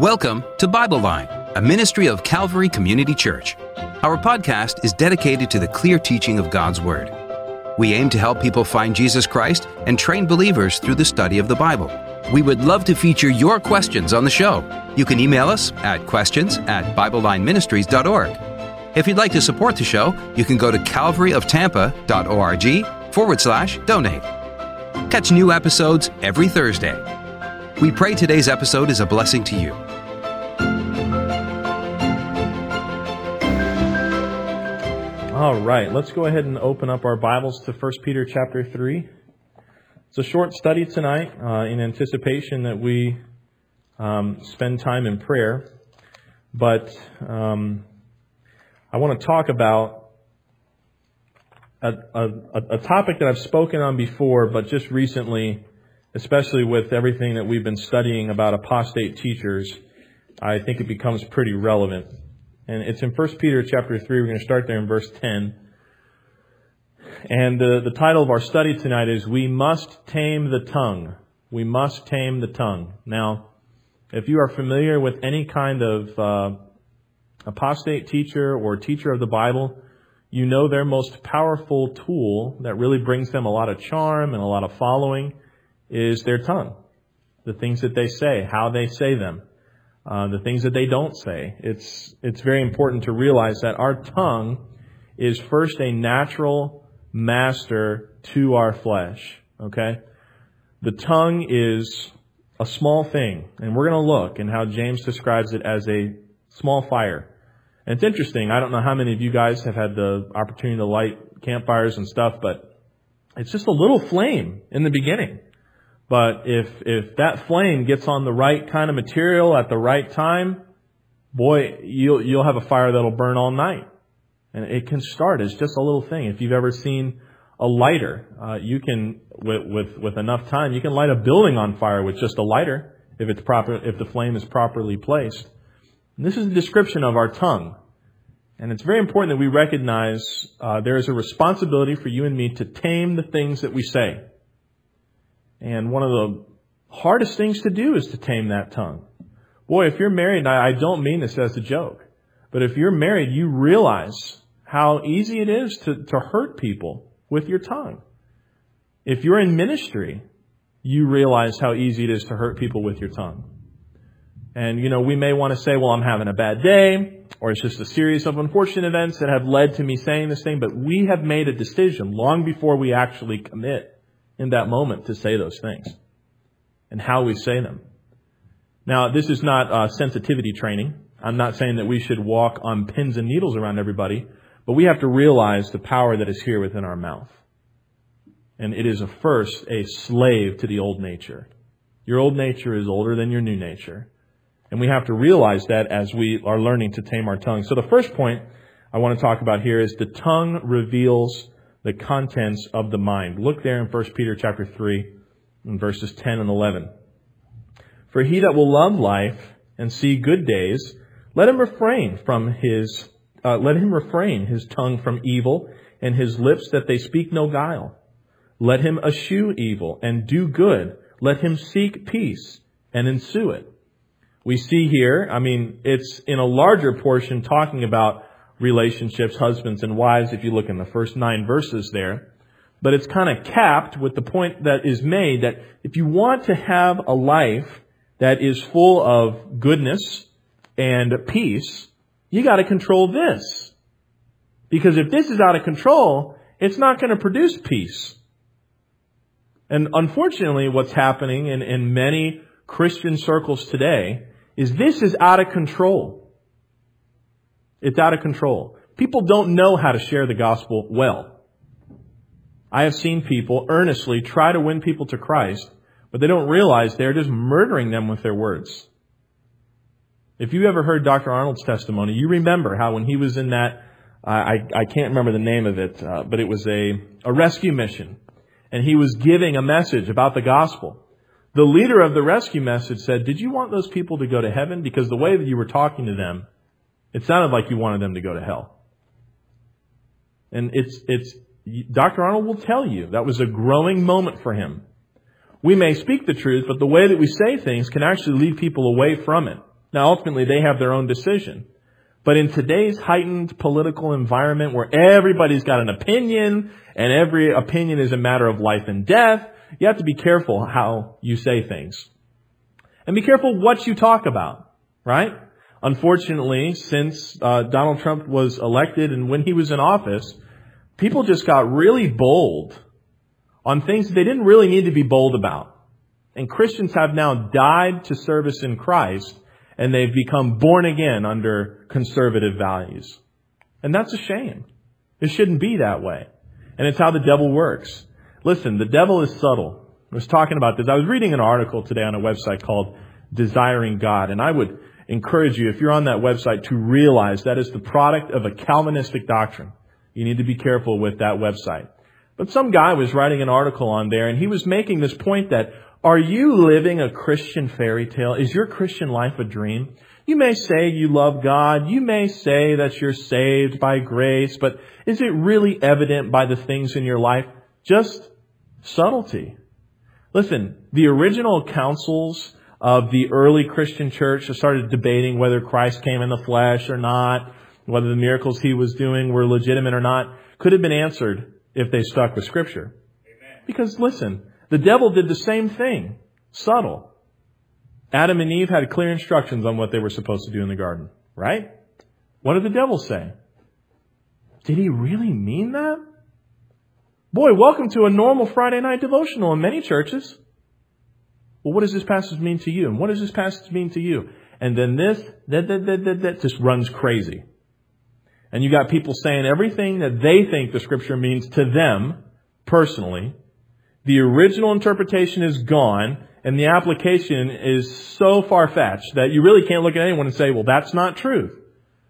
Welcome to Bible Line, a ministry of Calvary Community Church. Our podcast is dedicated to the clear teaching of God's Word. We aim to help people find Jesus Christ and train believers through the study of the Bible. We would love to feature your questions on the show. You can email us at questions at BibleLineMinistries.org. If you'd like to support the show, you can go to calvaryoftampa.org forward slash donate. Catch new episodes every Thursday. We pray today's episode is a blessing to you. All right, let's go ahead and open up our Bibles to 1 Peter chapter 3. It's a short study tonight uh, in anticipation that we um, spend time in prayer. But um, I want to talk about a, a, a topic that I've spoken on before, but just recently, especially with everything that we've been studying about apostate teachers, I think it becomes pretty relevant. And it's in 1 Peter chapter 3. We're going to start there in verse 10. And the, the title of our study tonight is We Must Tame the Tongue. We Must Tame the Tongue. Now, if you are familiar with any kind of uh, apostate teacher or teacher of the Bible, you know their most powerful tool that really brings them a lot of charm and a lot of following is their tongue. The things that they say, how they say them uh, the things that they don't say. It's, it's very important to realize that our tongue is first a natural master to our flesh. Okay? The tongue is a small thing, and we're going to look and how James describes it as a small fire. And it's interesting. I don't know how many of you guys have had the opportunity to light campfires and stuff, but it's just a little flame in the beginning. But if, if that flame gets on the right kind of material at the right time, boy, you'll, you'll have a fire that'll burn all night. And it can start as just a little thing. If you've ever seen a lighter, uh, you can, with, with, with enough time, you can light a building on fire with just a lighter if it's proper, if the flame is properly placed. And this is a description of our tongue. And it's very important that we recognize uh, there is a responsibility for you and me to tame the things that we say. And one of the hardest things to do is to tame that tongue. Boy, if you're married, I, don't mean this as a joke, but if you're married, you realize how easy it is to, to hurt people with your tongue. If you're in ministry, you realize how easy it is to hurt people with your tongue. And, you know, we may want to say, well, I'm having a bad day, or it's just a series of unfortunate events that have led to me saying this thing, but we have made a decision long before we actually commit in that moment to say those things and how we say them. Now, this is not uh, sensitivity training. I'm not saying that we should walk on pins and needles around everybody, but we have to realize the power that is here within our mouth. And it is a first a slave to the old nature. Your old nature is older than your new nature. And we have to realize that as we are learning to tame our tongue. So the first point I want to talk about here is the tongue reveals the contents of the mind. Look there in 1 Peter chapter 3 in verses 10 and 11. For he that will love life and see good days, let him refrain from his, uh, let him refrain his tongue from evil and his lips that they speak no guile. Let him eschew evil and do good. Let him seek peace and ensue it. We see here, I mean, it's in a larger portion talking about relationships, husbands and wives, if you look in the first nine verses there. But it's kind of capped with the point that is made that if you want to have a life that is full of goodness and peace, you got to control this. Because if this is out of control, it's not going to produce peace. And unfortunately, what's happening in, in many Christian circles today is this is out of control. It's out of control. People don't know how to share the gospel well. I have seen people earnestly try to win people to Christ, but they don't realize they're just murdering them with their words. If you ever heard Dr. Arnold's testimony, you remember how when he was in that, uh, I, I can't remember the name of it, uh, but it was a, a rescue mission, and he was giving a message about the gospel. The leader of the rescue message said, did you want those people to go to heaven? Because the way that you were talking to them, it sounded like you wanted them to go to hell. And it's, it's, Dr. Arnold will tell you that was a growing moment for him. We may speak the truth, but the way that we say things can actually lead people away from it. Now ultimately they have their own decision. But in today's heightened political environment where everybody's got an opinion and every opinion is a matter of life and death, you have to be careful how you say things. And be careful what you talk about, right? Unfortunately, since uh, Donald Trump was elected and when he was in office, people just got really bold on things they didn't really need to be bold about. And Christians have now died to service in Christ and they've become born again under conservative values. And that's a shame. It shouldn't be that way. And it's how the devil works. Listen, the devil is subtle. I was talking about this. I was reading an article today on a website called Desiring God, and I would encourage you, if you're on that website, to realize that is the product of a Calvinistic doctrine. You need to be careful with that website. But some guy was writing an article on there, and he was making this point that are you living a Christian fairy tale? Is your Christian life a dream? You may say you love God. You may say that you're saved by grace, but is it really evident by the things in your life? Just subtlety. Listen, the original councils of the early Christian church that started debating whether Christ came in the flesh or not, whether the miracles he was doing were legitimate or not, could have been answered if they stuck with scripture. Amen. Because listen, the devil did the same thing. Subtle. Adam and Eve had clear instructions on what they were supposed to do in the garden, right? What did the devil say? Did he really mean that? Boy, welcome to a normal Friday night devotional in many churches. Well, what does this passage mean to you? And what does this passage mean to you? And then this, that, that, that, that, that just runs crazy. And you got people saying everything that they think the scripture means to them personally the original interpretation is gone, and the application is so far-fetched that you really can't look at anyone and say, well, that's not truth.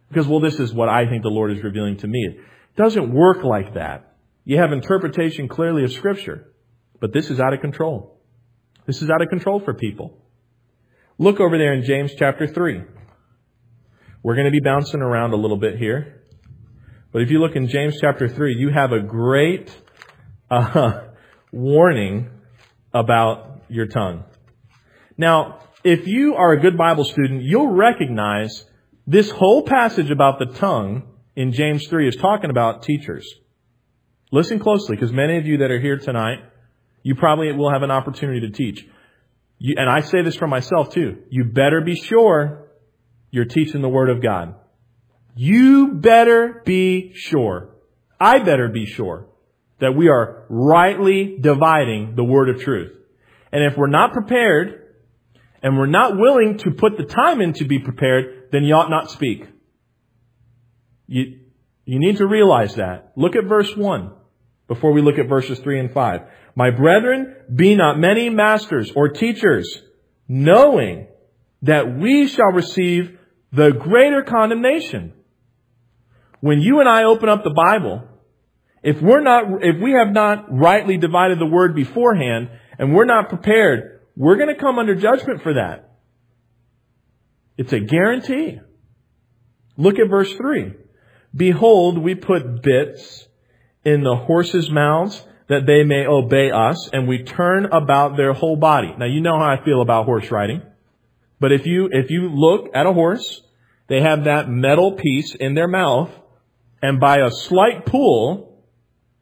Because, well, this is what I think the Lord is revealing to me. It doesn't work like that. You have interpretation clearly of Scripture, but this is out of control. This is out of control for people. Look over there in James chapter 3. We're going to be bouncing around a little bit here. But if you look in James chapter 3, you have a great uh, warning about your tongue. Now, if you are a good Bible student, you'll recognize this whole passage about the tongue in James 3 is talking about teachers. Listen closely, because many of you that are here tonight, you probably will have an opportunity to teach. You, and I say this for myself too. You better be sure you're teaching the Word of God. You better be sure. I better be sure that we are rightly dividing the word of truth. And if we're not prepared, and we're not willing to put the time in to be prepared, then you ought not speak. You, you need to realize that. Look at verse 1 before we look at verses 3 and 5. My brethren, be not many masters or teachers, knowing that we shall receive the greater condemnation. When you and I open up the Bible, if we're not, if we have not rightly divided the word beforehand and we're not prepared, we're going to come under judgment for that. It's a guarantee. Look at verse 3. Behold, we put bits in the horses' mouths that they may obey us, and we turn about their whole body. Now you know how I feel about horse riding. But if you, if you look at a horse, they have that metal piece in their mouth, and by a slight pull,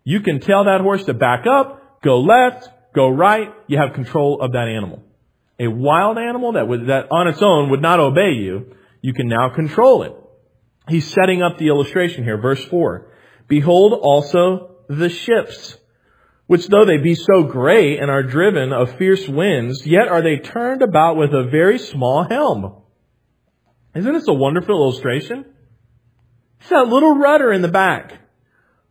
you can tell that horse to back up, go left, go right. You have control of that animal. A wild animal that would, that on its own would not obey you, you can now control it. He's setting up the illustration here. Verse 4. Behold also the ships, which though they be so great and are driven of fierce winds, yet are they turned about with a very small helm. Isn't this a wonderful illustration? It's that little rudder in the back.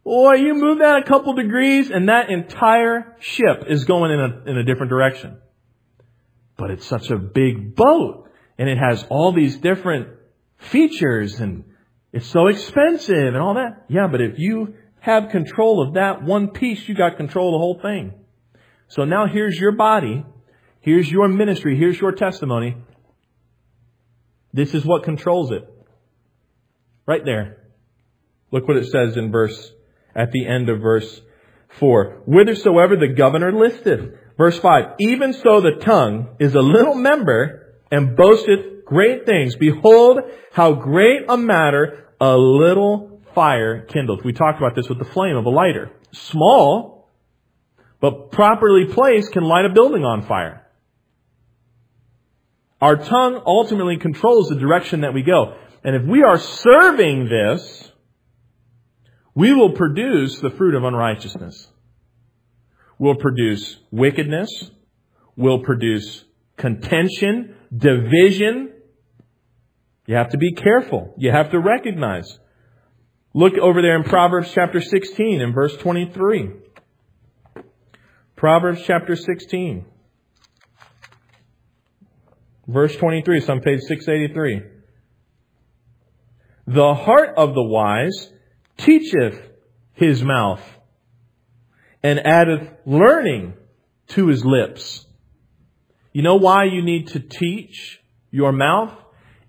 Boy, you move that a couple degrees and that entire ship is going in a, in a different direction. But it's such a big boat and it has all these different features and it's so expensive and all that. Yeah, but if you have control of that one piece, you got control of the whole thing. So now here's your body. Here's your ministry. Here's your testimony. This is what controls it. Right there. Look what it says in verse at the end of verse 4. Whithersoever the governor listeth. Verse 5. Even so the tongue is a little member and boasteth great things. Behold how great a matter a little fire kindled. We talked about this with the flame of a lighter. Small, but properly placed can light a building on fire. Our tongue ultimately controls the direction that we go. And if we are serving this, we will produce the fruit of unrighteousness. We'll produce wickedness. We'll produce contention, division. You have to be careful. You have to recognize. Look over there in Proverbs chapter 16 and verse 23. Proverbs chapter 16. Verse 23, it's on page 683. The heart of the wise teacheth his mouth, and addeth learning to his lips. You know why you need to teach your mouth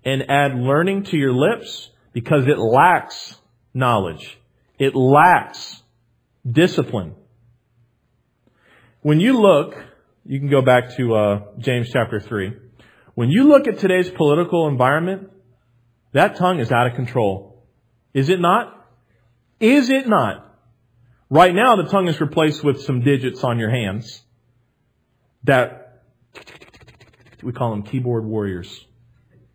and add learning to your lips? Because it lacks knowledge. It lacks discipline. When you look, you can go back to uh, James chapter 3. When you look at today's political environment, that tongue is out of control. Is it not? Is it not? Right now, the tongue is replaced with some digits on your hands that we call them keyboard warriors.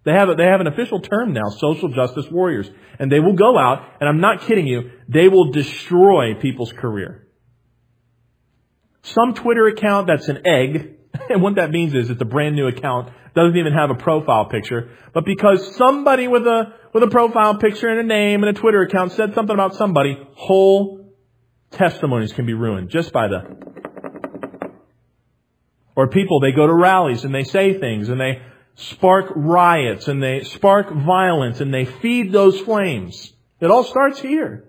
They have, a, they have an official term now, social justice warriors. And they will go out, and I'm not kidding you, they will destroy people's career. Some Twitter account that's an egg, and what that means is it's a brand new account, doesn't even have a profile picture, but because somebody with a, with a profile picture and a name and a Twitter account said something about somebody, whole testimonies can be ruined just by the, or people, they go to rallies and they say things and they spark riots and they spark violence and they feed those flames. It all starts here.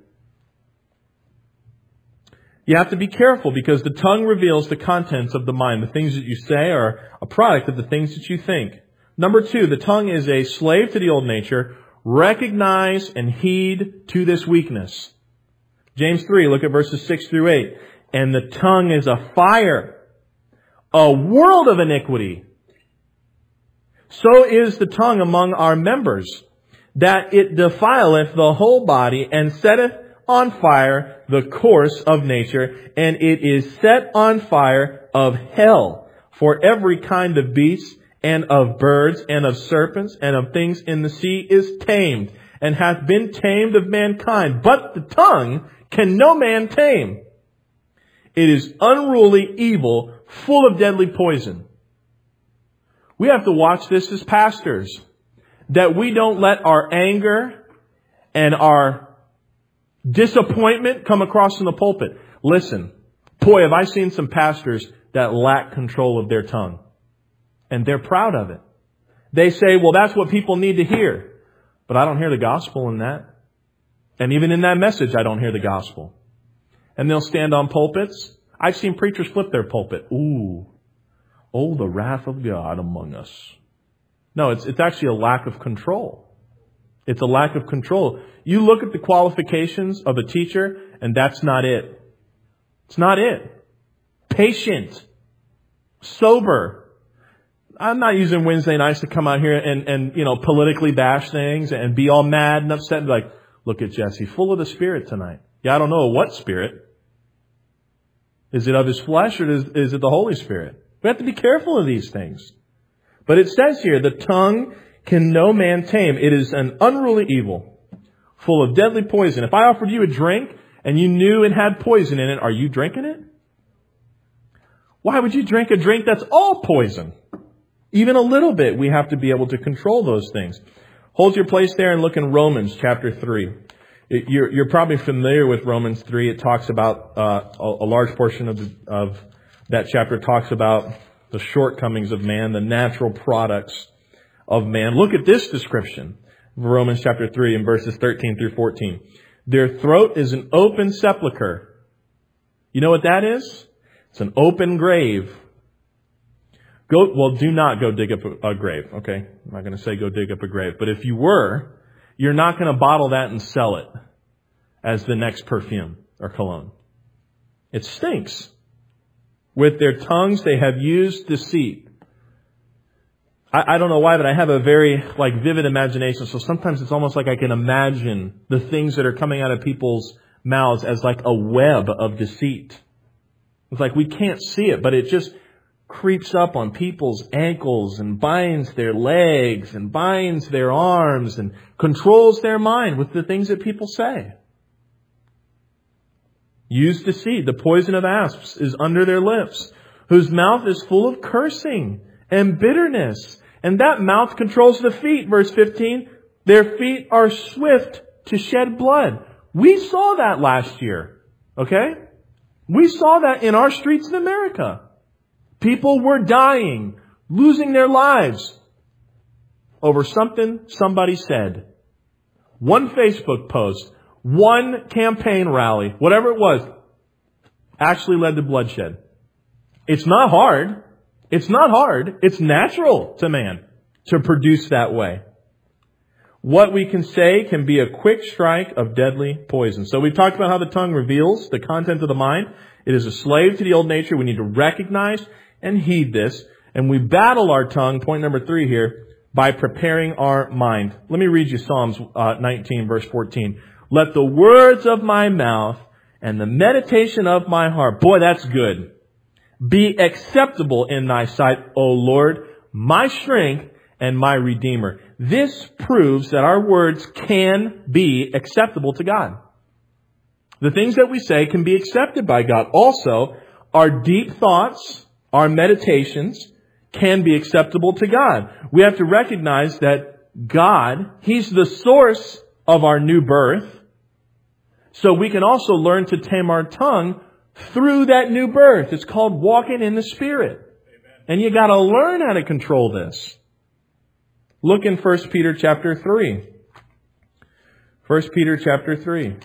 You have to be careful because the tongue reveals the contents of the mind. The things that you say are a product of the things that you think. Number two, the tongue is a slave to the old nature. Recognize and heed to this weakness. James 3, look at verses 6 through 8. And the tongue is a fire, a world of iniquity. So is the tongue among our members, that it defileth the whole body and setteth on fire the course of nature, and it is set on fire of hell. For every kind of beast, and of birds, and of serpents, and of things in the sea is tamed, and hath been tamed of mankind. But the tongue can no man tame. It is unruly, evil, full of deadly poison. We have to watch this as pastors. That we don't let our anger and our disappointment come across in the pulpit. Listen, boy, have I seen some pastors that lack control of their tongue. And they're proud of it. They say, well, that's what people need to hear. But I don't hear the gospel in that. And even in that message, I don't hear the gospel. And they'll stand on pulpits. I've seen preachers flip their pulpit. Ooh, Oh, the wrath of God among us. No, it's, it's actually a lack of control. It's a lack of control. You look at the qualifications of a teacher, and that's not it. It's not it. Patient. Sober. I'm not using Wednesday nights to come out here and, and, you know, politically bash things and be all mad and upset and be like, look at Jesse, full of the Spirit tonight. Yeah, I don't know what Spirit. Is it of his flesh or is, is it the Holy Spirit? We have to be careful of these things. But it says here, the tongue can no man tame. It is an unruly evil, full of deadly poison. If I offered you a drink and you knew it had poison in it, are you drinking it? Why would you drink a drink that's all poison? Even a little bit, we have to be able to control those things. Hold your place there and look in Romans chapter 3. You're, you're probably familiar with Romans 3. It talks about uh, a, a, large portion of, the, of that chapter talks about the shortcomings of man, the natural products of man. Look at this description. Of Romans chapter 3 and verses 13 through 14. Their throat is an open sepulchre. You know what that is? It's an open grave. Go, well, do not go dig up a, a grave, okay? I'm not going to say go dig up a grave. But if you were, you're not going to bottle that and sell it as the next perfume or cologne. It stinks. With their tongues they have used deceit. I, I don't know why, but I have a very like vivid imagination. So sometimes it's almost like I can imagine the things that are coming out of people's mouths as like a web of deceit. It's like we can't see it, but it just creeps up on people's ankles and binds their legs and binds their arms and controls their mind with the things that people say. Use deceit. The poison of asps is under their lips, whose mouth is full of cursing and bitterness. And that mouth controls the feet. Verse 15. Their feet are swift to shed blood. We saw that last year. Okay? We saw that in our streets in America. People were dying, losing their lives over something somebody said. One Facebook post, one campaign rally, whatever it was, actually led to bloodshed. It's not hard. It's not hard. It's natural to man to produce that way. What we can say can be a quick strike of deadly poison. So we've talked about how the tongue reveals the content of the mind. It is a slave to the old nature. We need to recognize and heed this. And we battle our tongue, point number three here, by preparing our mind. Let me read you Psalms uh, 19 verse 14. Let the words of my mouth and the meditation of my heart, boy, that's good, be acceptable in thy sight, O Lord, my strength and my redeemer. This proves that our words can be acceptable to God. The things that we say can be accepted by God. Also, our deep thoughts, our meditations can be acceptable to God. We have to recognize that God, He's the source of our new birth. So we can also learn to tame our tongue through that new birth. It's called walking in the Spirit. And you gotta learn how to control this. Look in 1 Peter chapter 3. 1 Peter chapter 3.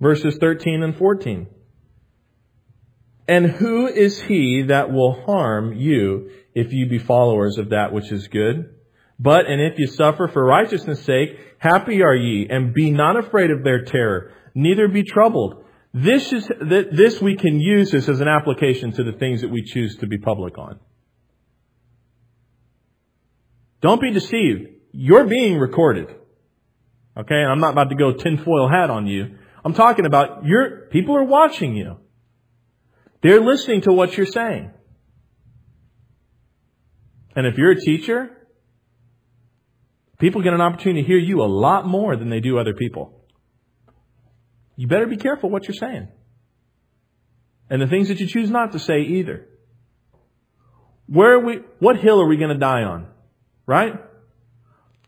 Verses 13 and 14. And who is he that will harm you if you be followers of that which is good? But, and if you suffer for righteousness sake, happy are ye, and be not afraid of their terror, neither be troubled. This is, this we can use this as an application to the things that we choose to be public on. Don't be deceived. You're being recorded. Okay, and I'm not about to go tinfoil hat on you. I'm talking about your, people are watching you. They're listening to what you're saying. And if you're a teacher, people get an opportunity to hear you a lot more than they do other people. You better be careful what you're saying. And the things that you choose not to say either. Where are we, what hill are we going to die on? Right?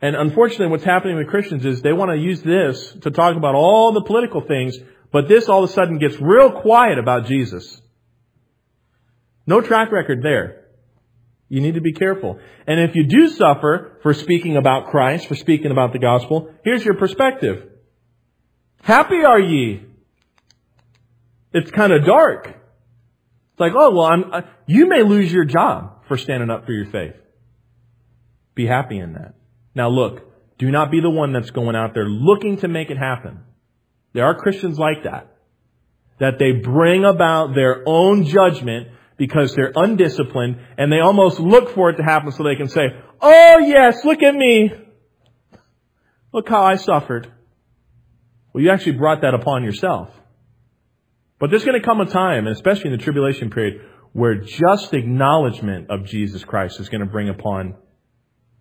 And unfortunately, what's happening with Christians is they want to use this to talk about all the political things, but this all of a sudden gets real quiet about Jesus. No track record there. You need to be careful. And if you do suffer for speaking about Christ, for speaking about the gospel, here's your perspective. Happy are ye. It's kind of dark. It's like, oh, well, I'm, uh, you may lose your job for standing up for your faith. Be happy in that. Now look, do not be the one that's going out there looking to make it happen. There are Christians like that. That they bring about their own judgment because they're undisciplined and they almost look for it to happen so they can say, Oh yes, look at me. Look how I suffered. Well, you actually brought that upon yourself. But there's going to come a time, and especially in the tribulation period, where just acknowledgement of Jesus Christ is going to bring upon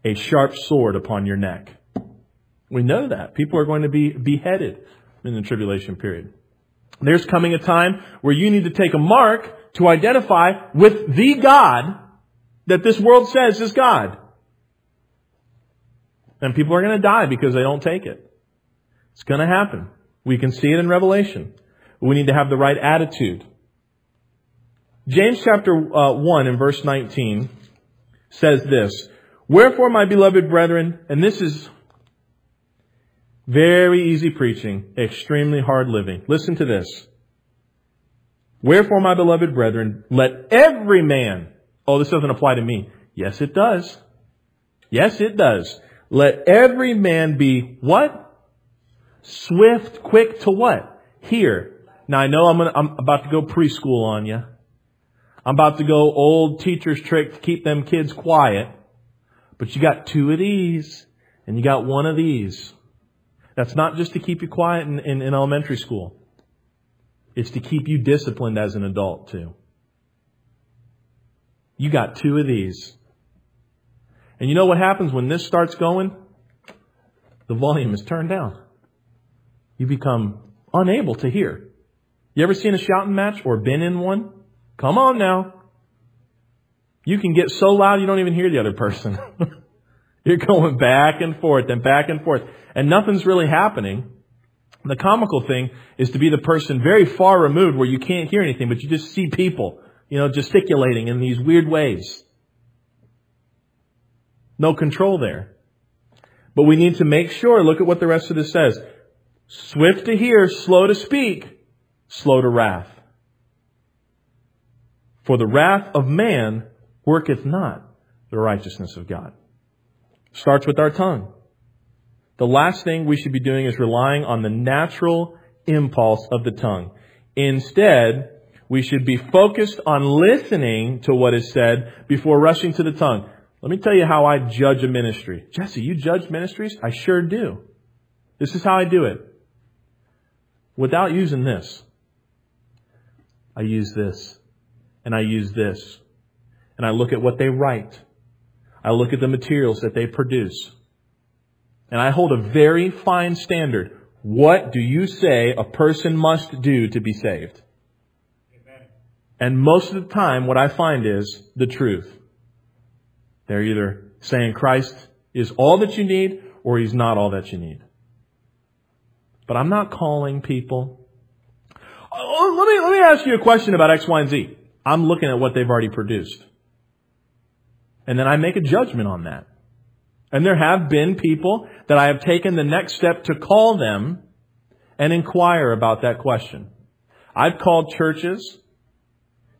a sharp sword upon your neck. We know that. People are going to be beheaded in the tribulation period. There's coming a time where you need to take a mark to identify with the God that this world says is God. And people are going to die because they don't take it. It's going to happen. We can see it in Revelation. We need to have the right attitude. James chapter uh, 1 and verse 19 says this, Wherefore, my beloved brethren, and this is very easy preaching, extremely hard living. Listen to this. Wherefore, my beloved brethren, let every man, oh, this doesn't apply to me. Yes, it does. Yes, it does. Let every man be what? Swift, quick to what? Hear. Now I know I'm, gonna, I'm about to go preschool on you. I'm about to go old teacher's trick to keep them kids quiet. But you got two of these and you got one of these. That's not just to keep you quiet in, in, in elementary school. It's to keep you disciplined as an adult too. You got two of these. And you know what happens when this starts going? The volume is turned down. You become unable to hear. You ever seen a shouting match or been in one? Come on now. You can get so loud you don't even hear the other person. You're going back and forth and back and forth and nothing's really happening. The comical thing is to be the person very far removed where you can't hear anything, but you just see people, you know, gesticulating in these weird ways. No control there. But we need to make sure, look at what the rest of this says. Swift to hear, slow to speak, slow to wrath. For the wrath of man worketh not the righteousness of God. Starts with our tongue. The last thing we should be doing is relying on the natural impulse of the tongue. Instead, we should be focused on listening to what is said before rushing to the tongue. Let me tell you how I judge a ministry. Jesse, you judge ministries? I sure do. This is how I do it. Without using this. I use this. And I use this. And I look at what they write. I look at the materials that they produce. And I hold a very fine standard. What do you say a person must do to be saved? Amen. And most of the time, what I find is the truth. They're either saying Christ is all that you need or he's not all that you need. But I'm not calling people. Oh, let me, let me ask you a question about X, Y, and Z. I'm looking at what they've already produced. And then I make a judgment on that. And there have been people that I have taken the next step to call them and inquire about that question. I've called churches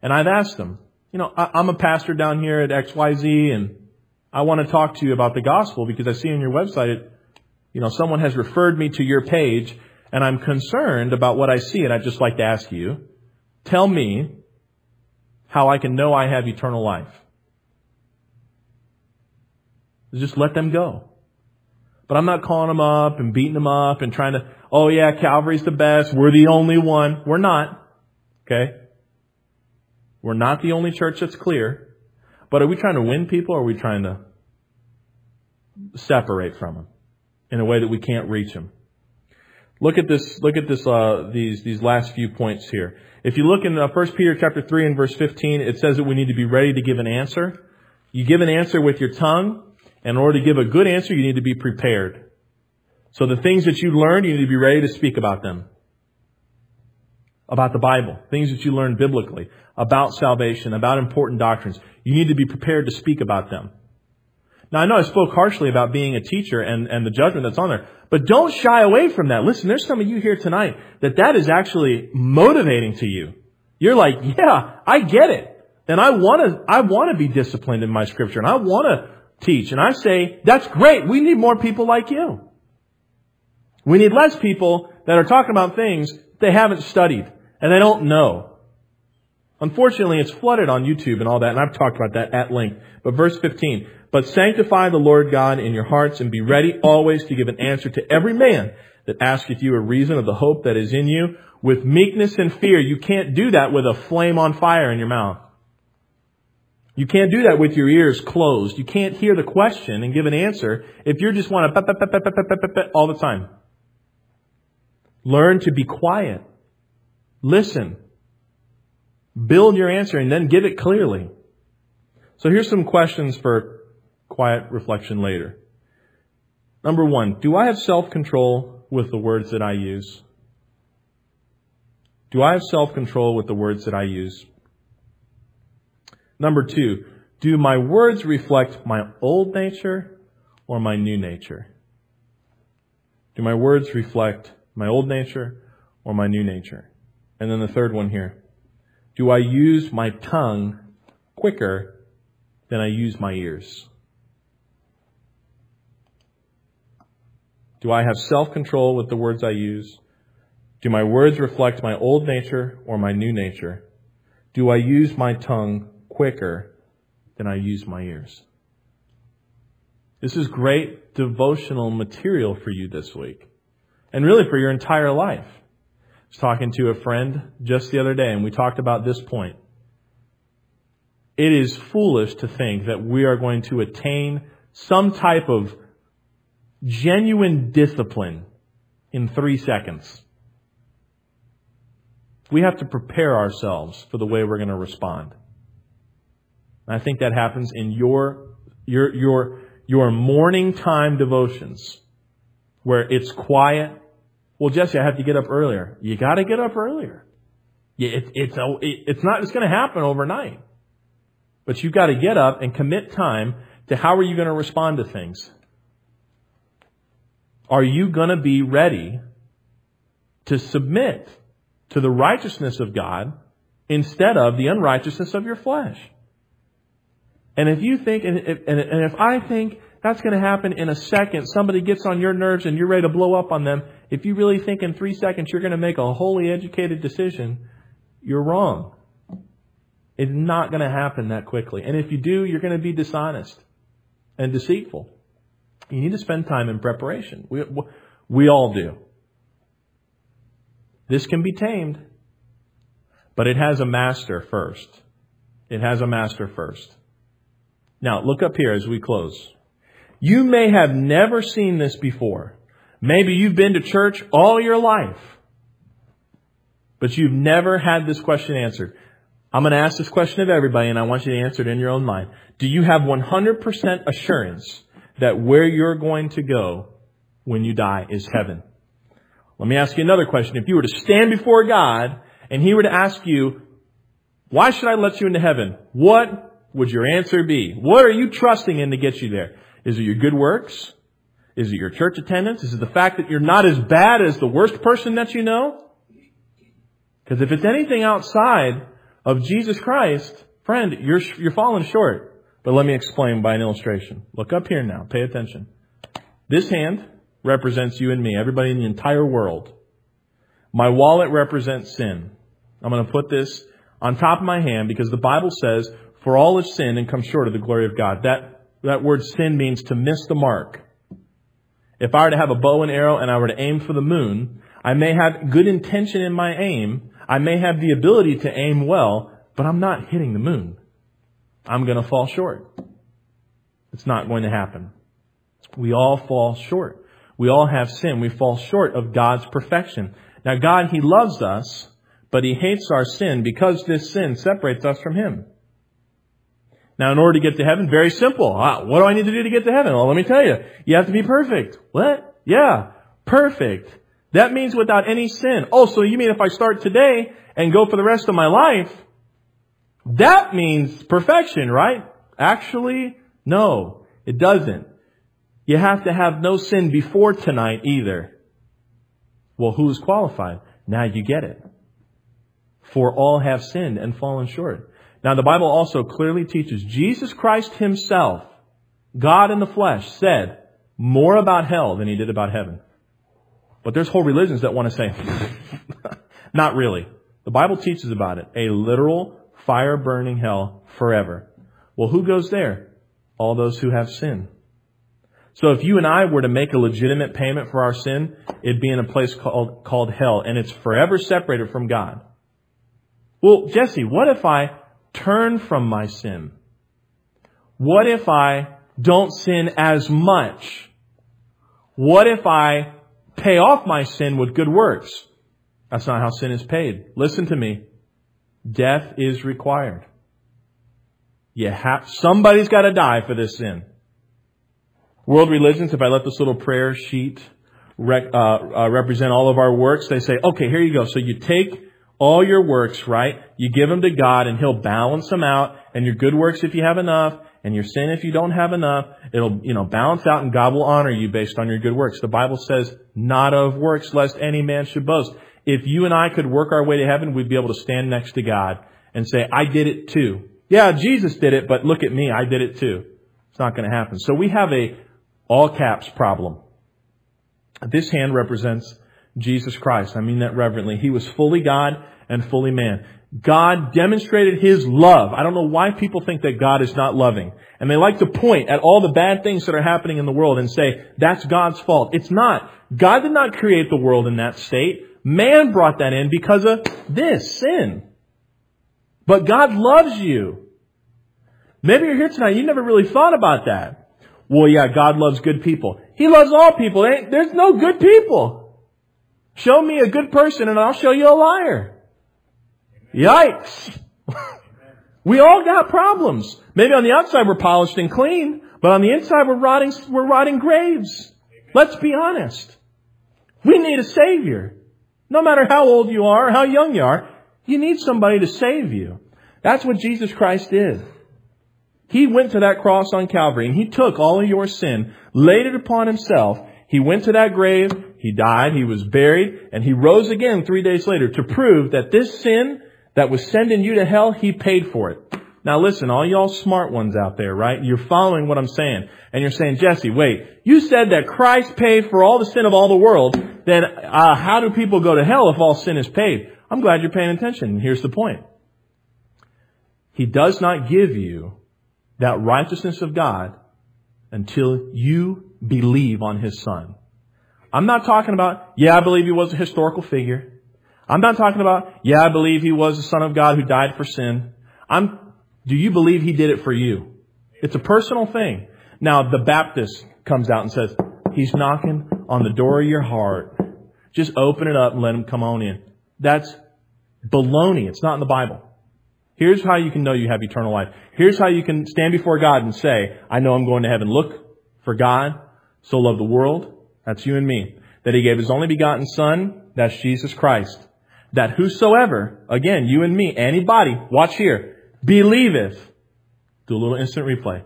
and I've asked them, you know, I'm a pastor down here at XYZ and I want to talk to you about the gospel because I see on your website, you know, someone has referred me to your page and I'm concerned about what I see and I'd just like to ask you, tell me how I can know I have eternal life. Just let them go. But I'm not calling them up and beating them up and trying to, oh yeah, Calvary's the best. We're the only one. We're not. Okay? We're not the only church that's clear. But are we trying to win people or are we trying to separate from them in a way that we can't reach them? Look at this, look at this, uh, these, these last few points here. If you look in uh, 1 Peter chapter 3 and verse 15, it says that we need to be ready to give an answer. You give an answer with your tongue, in order to give a good answer, you need to be prepared. So the things that you learned, you need to be ready to speak about them. About the Bible, things that you learned biblically, about salvation, about important doctrines. You need to be prepared to speak about them. Now I know I spoke harshly about being a teacher and, and the judgment that's on there, but don't shy away from that. Listen, there's some of you here tonight that that is actually motivating to you. You're like, yeah, I get it. And I want to, I want to be disciplined in my scripture and I want to teach. And I say, that's great. We need more people like you. We need less people that are talking about things they haven't studied and they don't know. Unfortunately, it's flooded on YouTube and all that, and I've talked about that at length. But verse 15, but sanctify the Lord God in your hearts and be ready always to give an answer to every man that asketh you a reason of the hope that is in you with meekness and fear. You can't do that with a flame on fire in your mouth. You can't do that with your ears closed. You can't hear the question and give an answer if you're just want to all the time. Learn to be quiet. Listen. Build your answer and then give it clearly. So here's some questions for quiet reflection later. Number one, do I have self-control with the words that I use? Do I have self-control with the words that I use? Number two, do my words reflect my old nature or my new nature? Do my words reflect my old nature or my new nature? And then the third one here. Do I use my tongue quicker than I use my ears? Do I have self-control with the words I use? Do my words reflect my old nature or my new nature? do I use my tongue quicker than I use my ears? This is great devotional material for you this week. And really for your entire life. I was talking to a friend just the other day and we talked about this point. It is foolish to think that we are going to attain some type of genuine discipline in three seconds. We have to prepare ourselves for the way we're going to respond. And I think that happens in your, your, your, your morning time devotions where it's quiet. Well, Jesse, I have to get up earlier. You got to get up earlier. It, it's, a, it, it's not, it's going to happen overnight. But you've got to get up and commit time to how are you going to respond to things. Are you going to be ready to submit to the righteousness of God instead of the unrighteousness of your flesh? And if you think, and if, and if I think that's going to happen in a second, somebody gets on your nerves and you're ready to blow up on them, if you really think in three seconds you're going to make a wholly educated decision, you're wrong. It's not going to happen that quickly. And if you do, you're going to be dishonest and deceitful. You need to spend time in preparation. We, we all do. This can be tamed, but it has a master first. It has a master first. Now, look up here as we close. You may have never seen this before. Maybe you've been to church all your life, but you've never had this question answered. I'm going to ask this question of everybody, and I want you to answer it in your own mind. Do you have 100% assurance that where you're going to go when you die is heaven? Let me ask you another question. If you were to stand before God and He were to ask you, why should I let you into heaven? What would your answer be? What are you trusting in to get you there? Is it your good works? Is it your church attendance? Is it the fact that you're not as bad as the worst person that you know? Because if it's anything outside of Jesus Christ, friend, you're, you're falling short. But let me explain by an illustration. Look up here now. Pay attention. This hand represents you and me, everybody in the entire world. My wallet represents sin. I'm going to put this on top of my hand because the Bible says, for all have sinned and come short of the glory of God. That, that word sin means to miss the mark. If I were to have a bow and arrow and I were to aim for the moon, I may have good intention in my aim, I may have the ability to aim well, but I'm not hitting the moon. I'm going to fall short. It's not going to happen. We all fall short. We all have sin. We fall short of God's perfection. Now God, He loves us, but He hates our sin because this sin separates us from Him. Now, in order to get to heaven, very simple. Ah, what do I need to do to get to heaven? Well, let me tell you. You have to be perfect. What? Yeah, perfect. That means without any sin. Oh, so you mean if I start today and go for the rest of my life, that means perfection, right? Actually, no, it doesn't. You have to have no sin before tonight either. Well, who's qualified? Now you get it. For all have sinned and fallen short. Now the Bible also clearly teaches Jesus Christ himself, God in the flesh, said more about hell than he did about heaven. But there's whole religions that want to say, not really. The Bible teaches about it. A literal fire burning hell forever. Well, who goes there? All those who have sin. So if you and I were to make a legitimate payment for our sin, it'd be in a place called, called hell, and it's forever separated from God. Well, Jesse, what if I turn from my sin? What if I don't sin as much? What if I pay off my sin with good works. That's not how sin is paid. Listen to me. Death is required. You have, somebody's got to die for this sin. World religions, if I let this little prayer sheet rec, uh, uh, represent all of our works, they say, okay, here you go. So you take all your works, right? You give them to God and He'll balance them out and your good works if you have enough and your sin if you don't have enough. It'll, you know, balance out and God will honor you based on your good works. The Bible says, not of works lest any man should boast. If you and I could work our way to heaven, we'd be able to stand next to God and say, I did it too. Yeah, Jesus did it, but look at me, I did it too. It's not going to happen. So we have a all caps problem. This hand represents Jesus Christ. I mean that reverently. He was fully God and fully man. God demonstrated His love. I don't know why people think that God is not loving. And they like to point at all the bad things that are happening in the world and say, that's God's fault. It's not. God did not create the world in that state. Man brought that in because of this, sin. But God loves you. Maybe you're here tonight, you never really thought about that. Well, yeah, God loves good people. He loves all people. There's no good people. Show me a good person and I'll show you a liar. Yikes. we all got problems. Maybe on the outside we're polished and clean, but on the inside we're rotting, we're rotting graves. Let's be honest. We need a Savior. No matter how old you are or how young you are, you need somebody to save you. That's what Jesus Christ did. He went to that cross on Calvary and He took all of your sin, laid it upon Himself. He went to that grave, He died, He was buried, and He rose again three days later to prove that this sin that was sending you to hell, He paid for it. Now listen, all y'all smart ones out there, right? You're following what I'm saying. And you're saying, Jesse, wait, you said that Christ paid for all the sin of all the world. Then uh, how do people go to hell if all sin is paid? I'm glad you're paying attention. Here's the point. He does not give you that righteousness of God until you believe on His Son. I'm not talking about, yeah, I believe He was a historical figure. I'm not talking about, yeah, I believe He was the Son of God who died for sin. I'm do you believe he did it for you? It's a personal thing. Now, the Baptist comes out and says, He's knocking on the door of your heart. Just open it up and let him come on in. That's baloney. It's not in the Bible. Here's how you can know you have eternal life. Here's how you can stand before God and say, I know I'm going to heaven. Look for God so loved the world. That's you and me. That he gave his only begotten son. That's Jesus Christ. That whosoever, again, you and me, anybody, watch here, believeth. Do a little instant replay.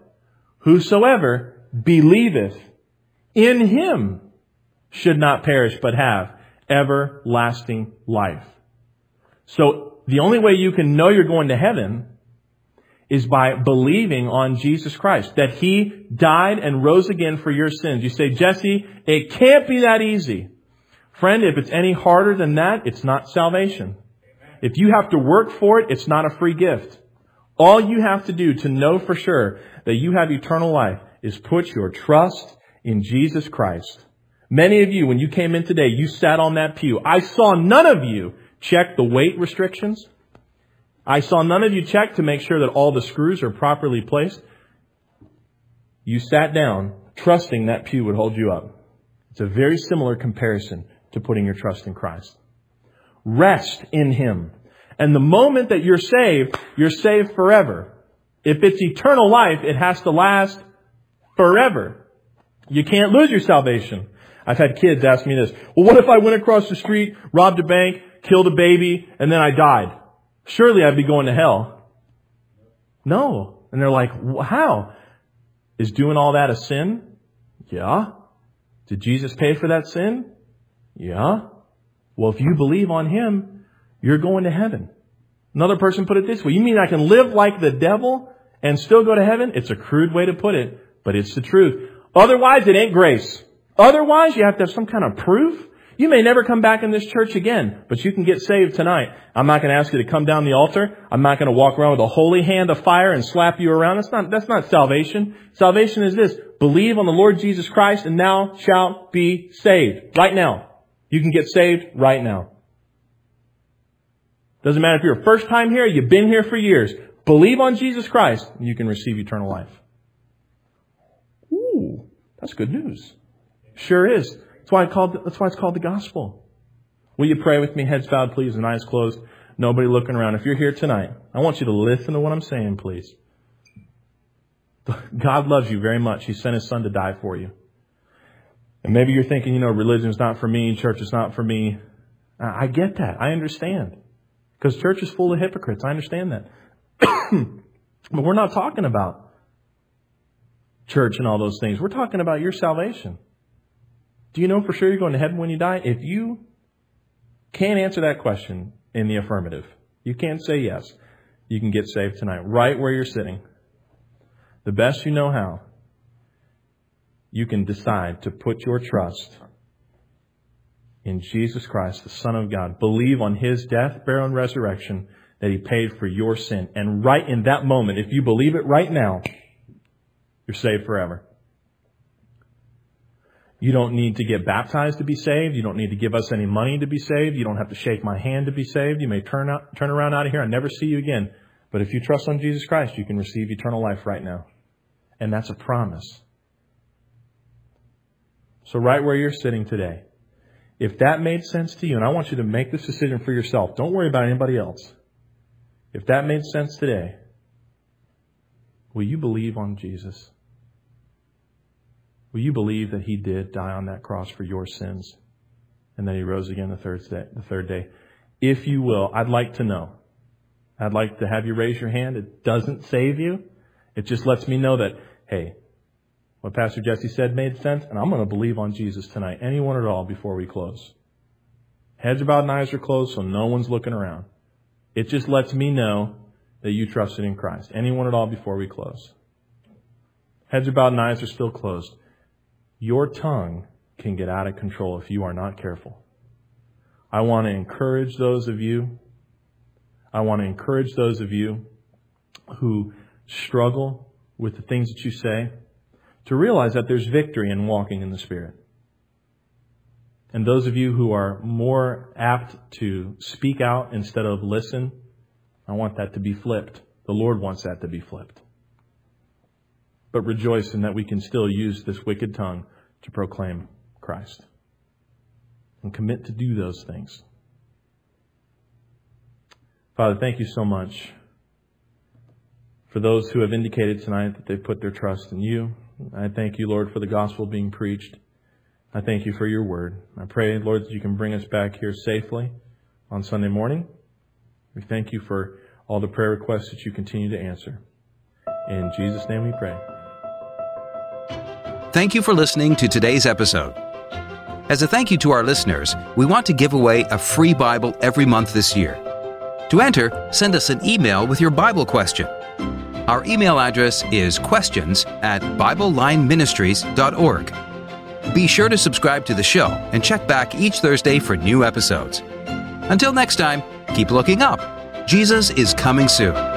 Whosoever believeth in him should not perish but have everlasting life. So the only way you can know you're going to heaven is by believing on Jesus Christ, that He died and rose again for your sins. You say, Jesse, it can't be that easy. Friend, if it's any harder than that, it's not salvation. If you have to work for it, it's not a free gift. All you have to do to know for sure that you have eternal life is put your trust in Jesus Christ. Many of you, when you came in today, you sat on that pew. I saw none of you check the weight restrictions. I saw none of you check to make sure that all the screws are properly placed. You sat down trusting that pew would hold you up. It's a very similar comparison to putting your trust in Christ. Rest in Him. And the moment that you're saved, you're saved forever. If it's eternal life, it has to last forever. You can't lose your salvation. I've had kids ask me this. Well, what if I went across the street, robbed a bank, killed a baby, and then I died? Surely I'd be going to hell. No. And they're like, how? Is doing all that a sin? Yeah. Did Jesus pay for that sin? Yeah. Well, if you believe on Him, you're going to heaven. Another person put it this way. You mean I can live like the devil and still go to heaven? It's a crude way to put it, but it's the truth. Otherwise, it ain't grace. Otherwise, you have to have some kind of proof. You may never come back in this church again, but you can get saved tonight. I'm not going to ask you to come down the altar. I'm not going to walk around with a holy hand of fire and slap you around. That's not, that's not salvation. Salvation is this. Believe on the Lord Jesus Christ and thou shalt be saved. Right now. You can get saved right now. Doesn't matter if you're a first time here, you've been here for years. Believe on Jesus Christ, and you can receive eternal life. Ooh, that's good news. Sure is. That's why, called, that's why it's called the gospel. Will you pray with me, heads bowed, please, and eyes closed? Nobody looking around. If you're here tonight, I want you to listen to what I'm saying, please. God loves you very much. He sent His Son to die for you. And maybe you're thinking, you know, religion is not for me, church is not for me. I get that. I understand. Because church is full of hypocrites. I understand that. but we're not talking about church and all those things. We're talking about your salvation. Do you know for sure you're going to heaven when you die? If you can't answer that question in the affirmative, you can't say yes, you can get saved tonight, right where you're sitting. The best you know how, you can decide to put your trust in Jesus Christ, the Son of God. Believe on His death, burial, and resurrection that He paid for your sin. And right in that moment, if you believe it right now, you're saved forever. You don't need to get baptized to be saved. You don't need to give us any money to be saved. You don't have to shake my hand to be saved. You may turn out, turn around out of here and never see you again. But if you trust on Jesus Christ, you can receive eternal life right now. And that's a promise. So right where you're sitting today, if that made sense to you, and I want you to make this decision for yourself, don't worry about anybody else. If that made sense today, will you believe on Jesus? Will you believe that he did die on that cross for your sins and that he rose again the third day, the third day? If you will, I'd like to know. I'd like to have you raise your hand. It doesn't save you. It just lets me know that, hey, what Pastor Jesse said made sense, and I'm going to believe on Jesus tonight. Anyone at all before we close. Heads are bowed and eyes are closed, so no one's looking around. It just lets me know that you trusted in Christ. Anyone at all before we close. Heads are bowed and eyes are still closed. Your tongue can get out of control if you are not careful. I want to encourage those of you. I want to encourage those of you who struggle with the things that you say to realize that there's victory in walking in the Spirit. And those of you who are more apt to speak out instead of listen, I want that to be flipped. The Lord wants that to be flipped. But rejoice in that we can still use this wicked tongue to proclaim Christ and commit to do those things. Father, thank you so much for those who have indicated tonight that they've put their trust in you. I thank you, Lord, for the gospel being preached. I thank you for your word. I pray, Lord, that you can bring us back here safely on Sunday morning. We thank you for all the prayer requests that you continue to answer. In Jesus' name we pray. Thank you for listening to today's episode. As a thank you to our listeners, we want to give away a free Bible every month this year. To enter, send us an email with your Bible question. Our email address is questions at BibleLineMinistries.org. Be sure to subscribe to the show and check back each Thursday for new episodes. Until next time, keep looking up. Jesus is coming soon.